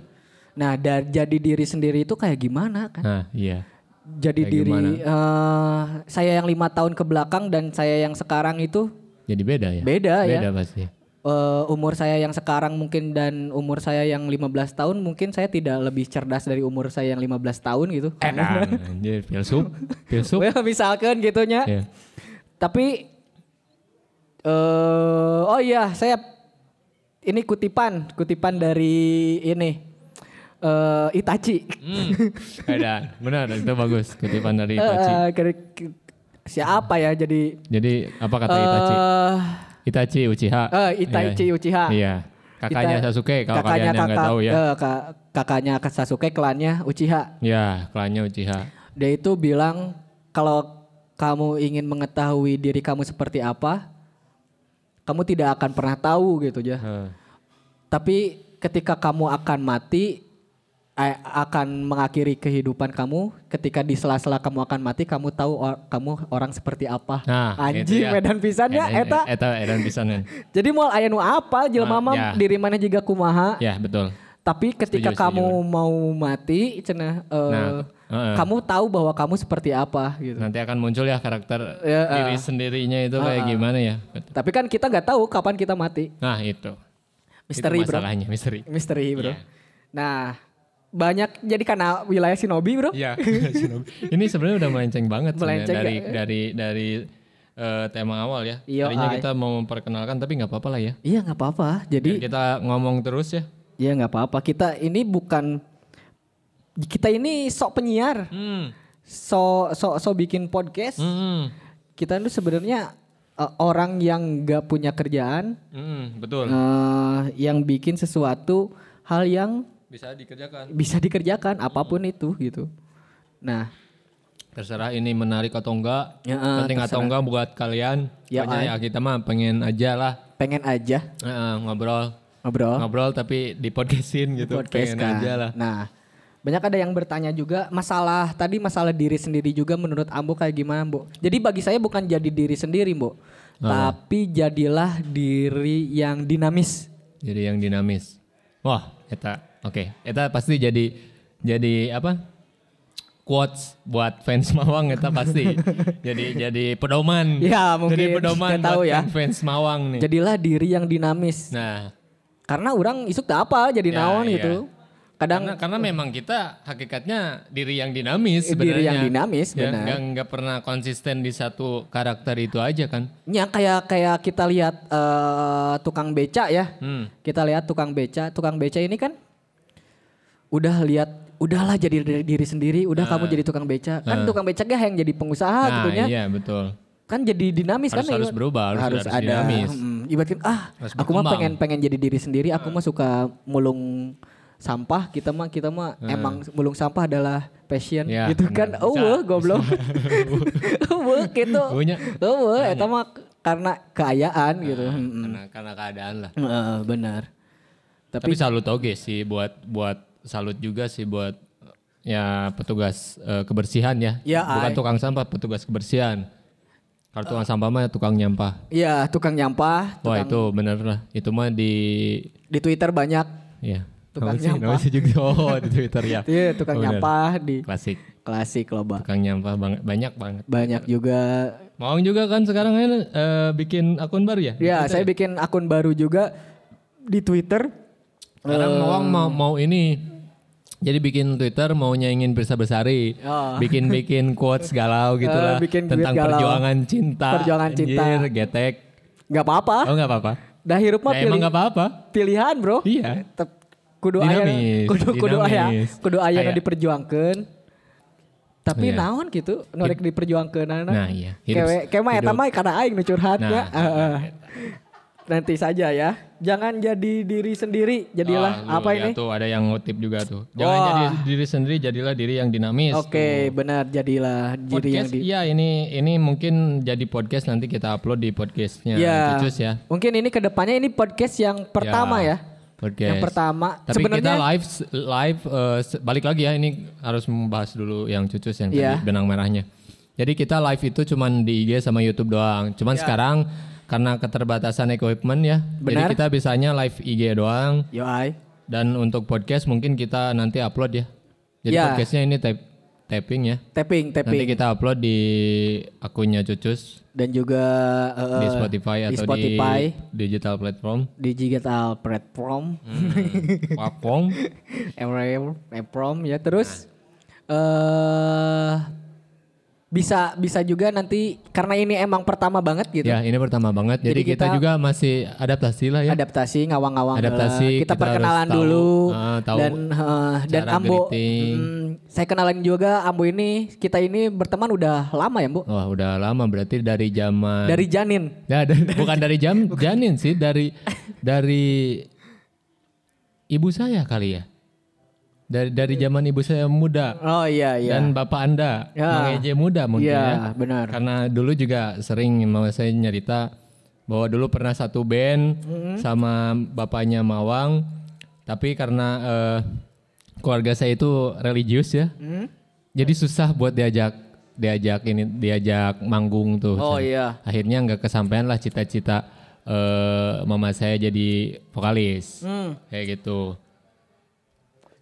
Nah, da- jadi diri sendiri itu kayak gimana kan? Nah, iya. Jadi kayak diri gimana? eh, saya yang lima tahun ke belakang dan saya yang sekarang itu Jadi beda ya. beda, ya. Beda pasti. Eh, umur saya yang sekarang mungkin dan umur saya yang 15 tahun mungkin saya tidak lebih cerdas dari umur saya yang 15 tahun gitu. Enak. Anjir, filsuf. Filsuf. Well, (laughs) misalkan gitunya. Ya. Tapi eh oh iya, saya ini kutipan, kutipan dari ini eh Itachi. Hmm. Beda. Benar, itu bagus. Kutipan dari Itachi. ke- siapa ya jadi Jadi apa kata Itachi? eh Itachi Uchiha. eh, Itachi Iya. Uchiha. Iya. Kakaknya Ita- Sasuke kalau kakaknya kalian yang nggak tahu ya. eh, ka- kakaknya Sasuke klannya Uchiha. Ya, klannya Uchiha. Dia itu bilang kalau kamu ingin mengetahui diri kamu seperti apa, kamu tidak akan pernah tahu gitu ya. Heh. Tapi ketika kamu akan mati, akan mengakhiri kehidupan kamu. Ketika di sela-sela kamu akan mati, kamu tahu or- kamu orang seperti apa. Nah, Anjing ya. medan pisannya eta. Eta edan pisanan. (laughs) Jadi mau aya nu apa jelema Ah, mah ya. diri mana juga kumaha. Ya, betul. Tapi ketika Setuju, kamu setuju. mau mati, cenah eh, Nah, heeh. kamu tahu bahwa kamu seperti apa gitu. Nanti akan muncul ya karakter Ya, diri ah. sendirinya itu kayak gimana ya. Tapi kan kita nggak tahu kapan kita mati. Nah, itu. Misteri itu bro. masalahnya, misteri. Misteri bro. Iya. Nah banyak jadi karena wilayah Shinobi bro. Iya. (laughs) Ini sebenarnya udah melenceng banget Melenceng dari ya. dari dari eh, tema awal ya. Iya, Tadinya kita mau memperkenalkan tapi nggak apa-apa lah ya. Iya nggak apa-apa. Jadi Kita ngomong terus ya. ya nggak apa-apa. Kita ini bukan kita ini sok penyiar, Hmm. so so so bikin podcast. Hmm. Kita itu sebenarnya eh, orang yang nggak punya kerjaan, Hmm, betul. eh, yang bikin sesuatu hal yang Bisa dikerjakan. bisa dikerjakan apa pun itu gitu. Nah, Terserah ini menarik atau enggak. Ya, eh, penting atau enggak buat kalian. Ya, Pokoknya ya kita mah pengen aja lah pengen aja eh, ngobrol. ngobrol Ngobrol tapi di podcastin gitu. podcast pengen kan. aja lah. Nah, banyak ada yang bertanya juga masalah tadi masalah diri sendiri juga menurut Ambo kayak gimana, Bu? Jadi bagi saya bukan jadi diri sendiri, Bu. Tapi jadilah diri yang dinamis. Jadi yang dinamis. Wah, eta oke. Eta pasti jadi jadi apa? Quotes buat fans (laughs) Mawang eta pasti. jadi jadi pedoman. Ya, mungkin. Jadi pedoman tahu buat ya. fans Mawang nih. Jadilah diri yang dinamis. nah, Karena orang isuk tak apa jadi Ya, naon iya. gitu. Kadang karena karena memang kita hakikatnya diri yang dinamis sebenarnya. diri yang dinamis, Ya, benar. nggak nggak pernah konsisten di satu karakter itu aja kan. ya kayak kayak kita lihat eh, tukang beca ya. Hmm. Kita lihat tukang beca, tukang beca ini kan udah lihat udahlah jadi diri, diri sendiri, udah kamu jadi tukang beca. Kan tukang beca gak yang jadi pengusaha Nah, gitunya. iya betul. Kan jadi dinamis Harus- kan harus ibarat- berubah, harus- harus ada dinamis. mm, ibaratkan ah Harus aku mah pengen pengen jadi diri sendiri, aku mah suka mulung sampah, kita mah kita mah emang mulung sampah adalah passion Ya, gitu kan. Oh, weh, goblok. (laughs) Oh, gitu. Oh, weh, eta mah karena keayaan gitu. Mm-mm. Karena karena keadaan lah. Heeh, benar. Tapi, Tapi, salut oke sih buat buat salut juga sih buat ya petugas eh, kebersihan ya. Ya, Bukan ay. tukang sampah, petugas kebersihan. Kalau tukang sampah mah tukang nyampah. ya tukang nyampah, Wah tukang itu bener lah. Itu mah di di Twitter banyak. ya. Tukang sih? nyampah. Sih juga (laughs) oh di Twitter ya. Iya, tukang Oh, nyampah di Klasik. klasik loba. Tukang nyampah banget banyak banget. Banyak juga. Mawang juga kan sekarang eh, bikin akun baru ya? Ya, saya bikin akun baru juga di Twitter. Sekarang Mawang mau mau ini jadi bikin Twitter mau nyaingin Birsa Besari. Oh. Bikin-bikin quotes galau (laughs) gitu Eh, lah bikin tentang galau. perjuangan cinta. Perjuangan cinta. Anjir, getek. Nggak apa-apa. Oh enggak apa-apa. Dah hirup mah Nah, pilih- emang enggak apa-apa. pilihan, Bro. Iya. Tep- kudu aya Dinamis, kudu kudu aya dinamis. kudu aya nu Kayak- diperjuangkeun. Tapi Iya. naon gitu, norek diperjuangkeun Nah, iya. Hidup- Kewe kewe mah eta hidup- mah kana aing nu curhat Nah, ya. (laughs) (laughs) Nanti saja ya. Jangan jadi diri sendiri, jadilah Ah, lu apa lihat ini? Tuh ada yang ngutip juga tuh. Jangan Wah. jadi diri sendiri, jadilah diri yang dinamis. Oke, benar jadilah diri yang Podcast, di iya ini ini mungkin jadi podcast nanti kita upload di podcastnya Ya. Cucus ya. Mungkin ini ke depannya ini podcast yang pertama ya. Podcast. Yang pertama. Tapi Sebenarnya kita live live se- balik lagi ya ini harus membahas dulu yang cucus yang Iya. tadi benang merahnya. Jadi kita live itu cuman di IG sama YouTube doang. Cuman Iya. sekarang karena keterbatasan equipment ya. Benar. Jadi kita bisanya live IG doang yo ai. dan untuk podcast mungkin kita nanti upload ya. Jadi Ya. podcastnya ini tap- tapping ya. Tapping, Nanti tapping kita upload di akunnya Cucus dan juga eh, di Spotify di atau Spotify, di digital platform. di digital platform, (laughs) Platform. Emrem, Emprom ya terus eh bisa bisa juga nanti karena ini emang pertama banget gitu. Ya, ini pertama banget. Jadi, Jadi kita, kita- juga masih adaptasi lah ya. Adaptasi ngawang-ngawang Adaptasi, eh, kita, kita perkenalan harus tahu, dulu eh, tahu dan eh, dan Ambo greeting. mm, saya kenalin juga Ambo ini kita ini berteman udah lama ya, Bu? Wah, udah lama berarti dari zaman Dari janin. Ya, dari- bukan dari jam (laughs) janin sih, dari dari ibu saya kali ya. Dari dari zaman ibu saya muda Oh iya iya. dan bapak Anda Ya. Mang Eje muda mungkin Iya, ya. benar. Karena dulu juga sering mau saya nyerita bahwa dulu pernah satu band Mm-hmm. sama bapaknya Mawang, tapi karena eh, keluarga saya itu religius ya, Hmm? jadi susah buat diajak diajak ini diajak manggung tuh. Oh Saya- iya. Akhirnya nggak kesampaian lah cita-cita eh, mama saya jadi vokalis Hmm. kayak gitu.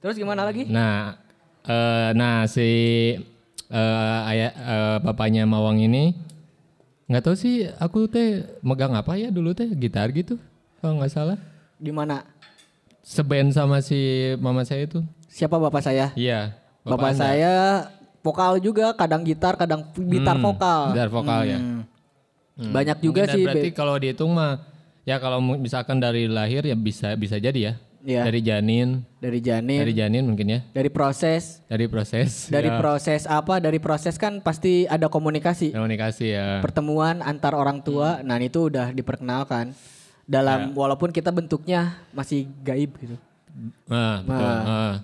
Terus gimana lagi? Nah, eh, nah si eh, ayah eh, bapaknya Mawang ini nggak tahu sih aku teh megang apa ya dulu teh gitar gitu kalau nggak salah. Di mana? Seband sama si mama saya itu. Siapa bapak saya? Iya. Bapak, Anda. saya vokal juga, kadang gitar, kadang gitar Hmm, vokal. Gitar vokal ya. Hmm. Banyak juga Mungkin sih. Berarti Be- kalau dihitung mah ya kalau misalkan dari lahir ya bisa bisa jadi ya. Iya. Dari janin, dari janin, dari dari, janin mungkin ya. proses, Dari proses. dari ya, proses apa? Dari proses kan pasti ada komunikasi, komunikasi ya. pertemuan antar orang tua. Nah itu udah diperkenalkan dalam walaupun kita bentuknya masih gaib gitu. Nah, betul. Nah, Ah.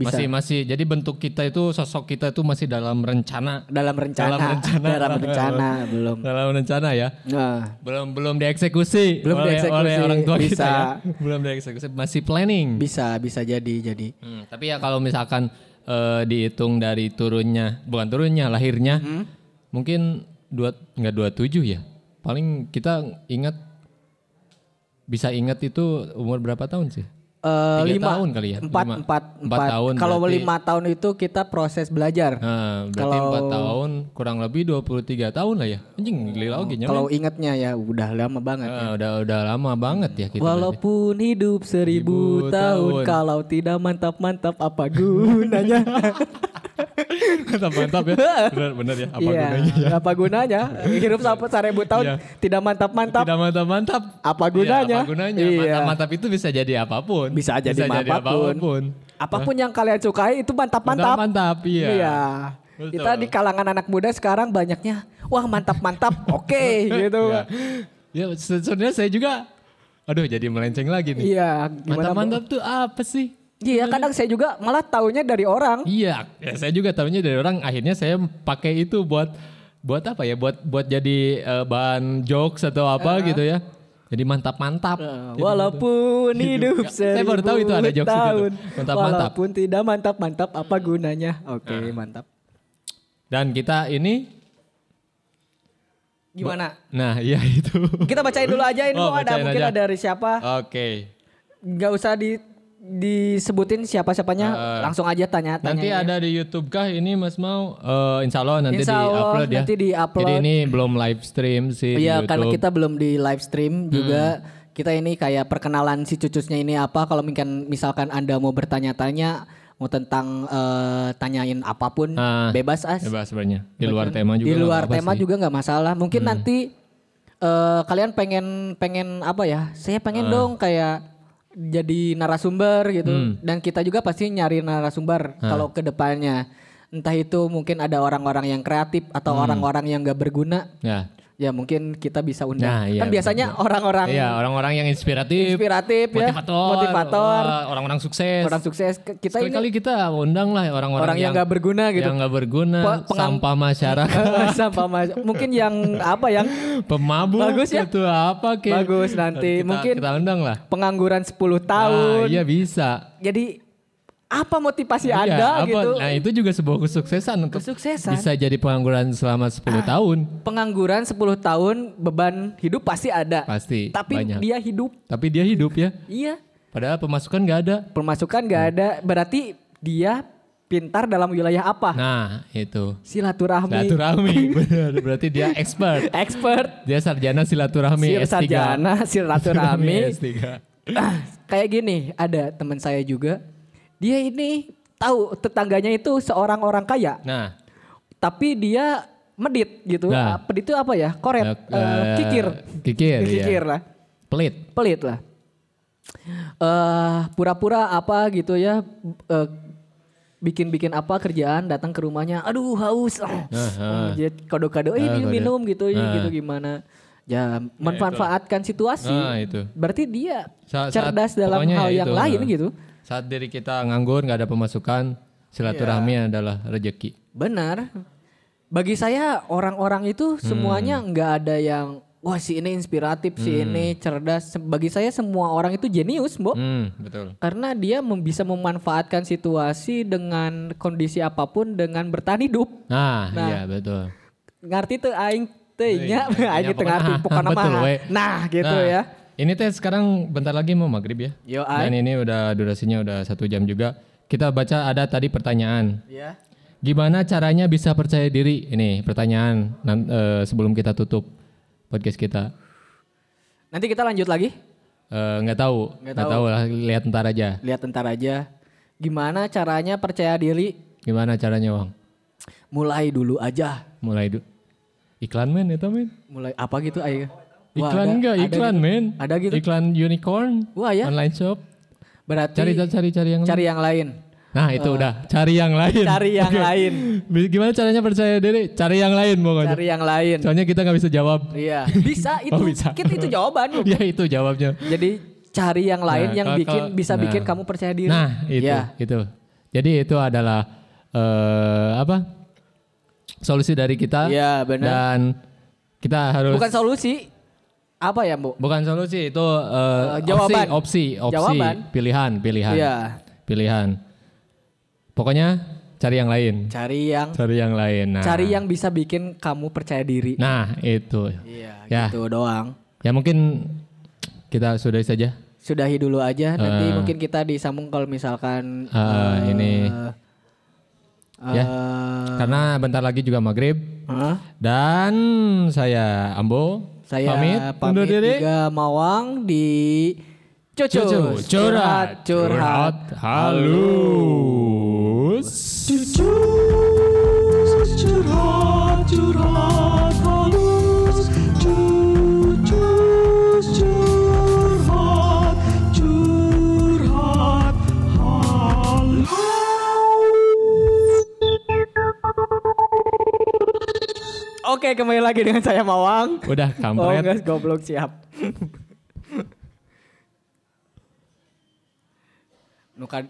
Bisa. Masih masih jadi bentuk kita itu sosok kita itu masih dalam rencana. Dalam rencana, Dalam rencana. (laughs) dalam rencana belum. Dalam rencana ya. Nah, Belum belum dieksekusi Belum oleh, dieksekusi, oleh orang tua kita bisa. ya. (laughs) Belum dieksekusi, masih planning. bisa bisa jadi jadi. Hmm, tapi ya kalau misalkan eh, dihitung dari turunnya, bukan turunnya, lahirnya, Hmm? mungkin dua nggak dua tujuh ya. Paling kita ingat bisa ingat itu umur berapa tahun sih? Eh, lima tahun kali ya? empat Lima- empat empat tahun kalau berarti- lima tahun itu kita proses belajar Nah, berarti Kalau- empat tahun kurang lebih 23 tahun lah ya. Anjing gila lagi kalau ingatnya ya udah lama banget Ah, udah udah lama banget ya kita. walaupun hidup seribu Seribu tahun, tahun. kalau tidak mantap mantap apa gunanya (laughs) mantap mantap ya. (laughs) Benar benar ya. Apa Iya, gunanya? ya? apa gunanya hidup sampai seribu tahun Iya. tidak mantap mantap Tidak mantap mantap. Apa Iya, gunanya? apa gunanya? Iya. Mantap mantap itu bisa jadi apa pun. Bisa jadi apa pun. apa pun. apa pun yang kalian sukai itu mantap mantap mantap iya. Iya. Betul. Kita di kalangan anak muda sekarang banyaknya wah mantap-mantap, (laughs) oke gitu. Iya. Ya, se- sebenarnya saya juga aduh jadi melenceng lagi nih. Iya? Mantap-mantap tuh apa sih? Iya, kadang saya juga malah taunya dari orang. Iya, ya saya juga tahunya dari orang. Akhirnya saya pakai itu buat buat apa ya? Buat buat jadi eh, bahan jokes atau apa gitu ya. Jadi mantap-mantap. Jadi Walaupun hidup Nggak, saya baru tahu itu ada seribu jokes itu tahun, Mantap-mantap. Walaupun tidak mantap-mantap, apa gunanya? Oke, mantap. Dan kita ini Gimana? nah iya itu. Kita bacain dulu aja ini Oh, mau ada mungkin aja. ada dari siapa? Oke. Nggak usah di disebutin siapa-siapanya, Eh, langsung aja tanya-tanya. Nanti ada di YouTube kah ini Mas mau? Eh, insya Allah nanti Insya Allah di-upload ya. nanti di-upload. Jadi ini belum live stream sih di Iya, karena kita belum di live stream Hmm. juga. Kita ini kayak perkenalan si cucusnya ini apa. Kalau mungkin misalkan Anda mau bertanya-tanya, mau tentang eh, tanyain apa pun, Ah, bebas as. Bebas sebenarnya. Di luar tema juga. Di luar apa-apa tema sih. Hmm. juga nggak masalah. Mungkin nanti eh, kalian pengen pengen apa ya? Saya pengen Ah. dong kayak jadi narasumber gitu. Hmm. Dan kita juga pasti nyari narasumber Ah. kalau ke depannya. Entah itu mungkin ada orang-orang yang kreatif atau Hmm. orang-orang yang gak berguna. Ya. Ya mungkin kita bisa undang. Nah, iya, kan biasanya orang-orang Iya, orang-orang yang inspiratif, inspiratif ya, motivator, orang-orang sukses. orang sukses. Kita ini Sekali-kali kita undang lah orang-orang orang yang nggak berguna gitu. Yang nggak berguna, Pe- sampah masyarakat, (laughs) Sampah mas- mungkin yang apa yang (laughs) pemabuk Bagus ya? itu apa kek. Bagus nanti. Kita, Mungkin kita undang lah. pengangguran 10 tahun. Ah, iya bisa. Jadi apa motivasi Iya, Anda apa- gitu? Nah itu juga sebuah kesuksesan untuk Kesuksesan. bisa jadi pengangguran selama 10 tahun. Pengangguran 10 tahun beban hidup pasti ada. Pasti Tapi banyak. dia hidup. Tapi dia hidup ya. Iya. Padahal pemasukan nggak ada. Pemasukan nggak ada. Berarti dia pintar dalam wilayah apa? Nah itu. Silaturahmi. Silaturahmi. (laughs) Benar. Berarti dia expert. Expert. Dia sarjana silaturahmi Sir S3. sarjana silaturahmi. (laughs) S3. Kayak gini, ada teman saya juga. Dia ini tahu tetangganya itu seorang orang kaya, Nah, tapi dia medit gitu. Nah. Ah, Medit itu apa ya? Koret, eh, eh, kikir. Kikir, iya. Kikir lah. Pelit. Pelit lah. eh pura-pura apa gitu ya. eh, bikin-bikin apa kerjaan datang ke rumahnya aduh haus (laughs) Aha. jadi kado-kado eh Ah, ini kado. minum gitu Ah. gitu gimana ya memanfaatkan situasi Ah, itu. berarti dia Sa- cerdas dalam pokoknya hal ya yang itu, lain gitu Saat diri kita nganggur, nggak ada pemasukan, silaturahmi Iya. adalah rezeki. benar bagi saya orang-orang itu Hmm. semuanya nggak ada yang wah si ini inspiratif si Hmm. ini cerdas bagi saya semua orang itu jenius mbok Hmm, betul. karena dia mem- bisa memanfaatkan situasi dengan kondisi apa pun dengan bertahan hidup Nah, Nah. iya betul. ngerti tuh aing teh nya Iya, (laughs) aing iya, teu ngarti pokoknya- (laughs) mah nah gitu Nah, ya Ini teh sekarang bentar lagi mau maghrib ya. Yo, ay. Dan ini udah durasinya udah satu jam juga. Kita baca ada tadi pertanyaan. ya Gimana caranya bisa percaya diri? Ini pertanyaan nan- eh, sebelum kita tutup podcast kita. nanti kita lanjut lagi Eh, Nggak tahu, Nggak nggak tahu lah. Lihat ntar aja. lihat ntar aja gimana caranya percaya diri Gimana caranya, Wang? mulai dulu aja Mulai du- Iklan men itu men. Mulai apa gitu ayo. Wah, Iklan ada- enggak, ada iklan gitu. men. Ada gitu. Iklan unicorn. Wah ya. Online shop. Berarti Cari cari cari yang cari lain. yang lain. Nah, itu udah. Cari yang lain. Cari yang Oke. lain. Gimana caranya percaya diri? Cari yang lain pokoknya. Cari yang lain. Soalnya kita nggak bisa jawab. Iya, (laughs) bisa itu. Oh, bisa. Kita itu jawaban. (laughs) ya itu jawabnya. Jadi cari yang lain Nah, yang kalau- bikin kalau- bisa nah. bikin kamu percaya diri. Nah, itu, Ya. itu. Jadi itu adalah eh apa? Solusi dari kita. Iya, benar. Dan kita harus Bukan solusi. Apa ya, Bu? bukan solusi itu eh, Eh, jawaban. opsi, opsi, opsi, Jawaban. pilihan, pilihan. Iya. Pilihan. Pokoknya cari yang lain. Cari yang Cari yang lain. Nah. cari yang bisa bikin kamu percaya diri. Nah, itu. Iya, Ya. gitu doang. Ya mungkin kita sudahi saja. Sudahi dulu aja nanti Eh. mungkin kita disambung kalau misalkan Eh, ini eh, Ya. karena bentar lagi juga maghrib. Hah? Dan saya Ambo Saya pamit, pamit, undur diri. juga Mawang di Cucu, Cucu, curhat, curhat, halus. Cucus curhat curhat Oke kembali lagi dengan saya Mawang. Udah Oh kampret. enggak goblok siap. (laughs) Nuka,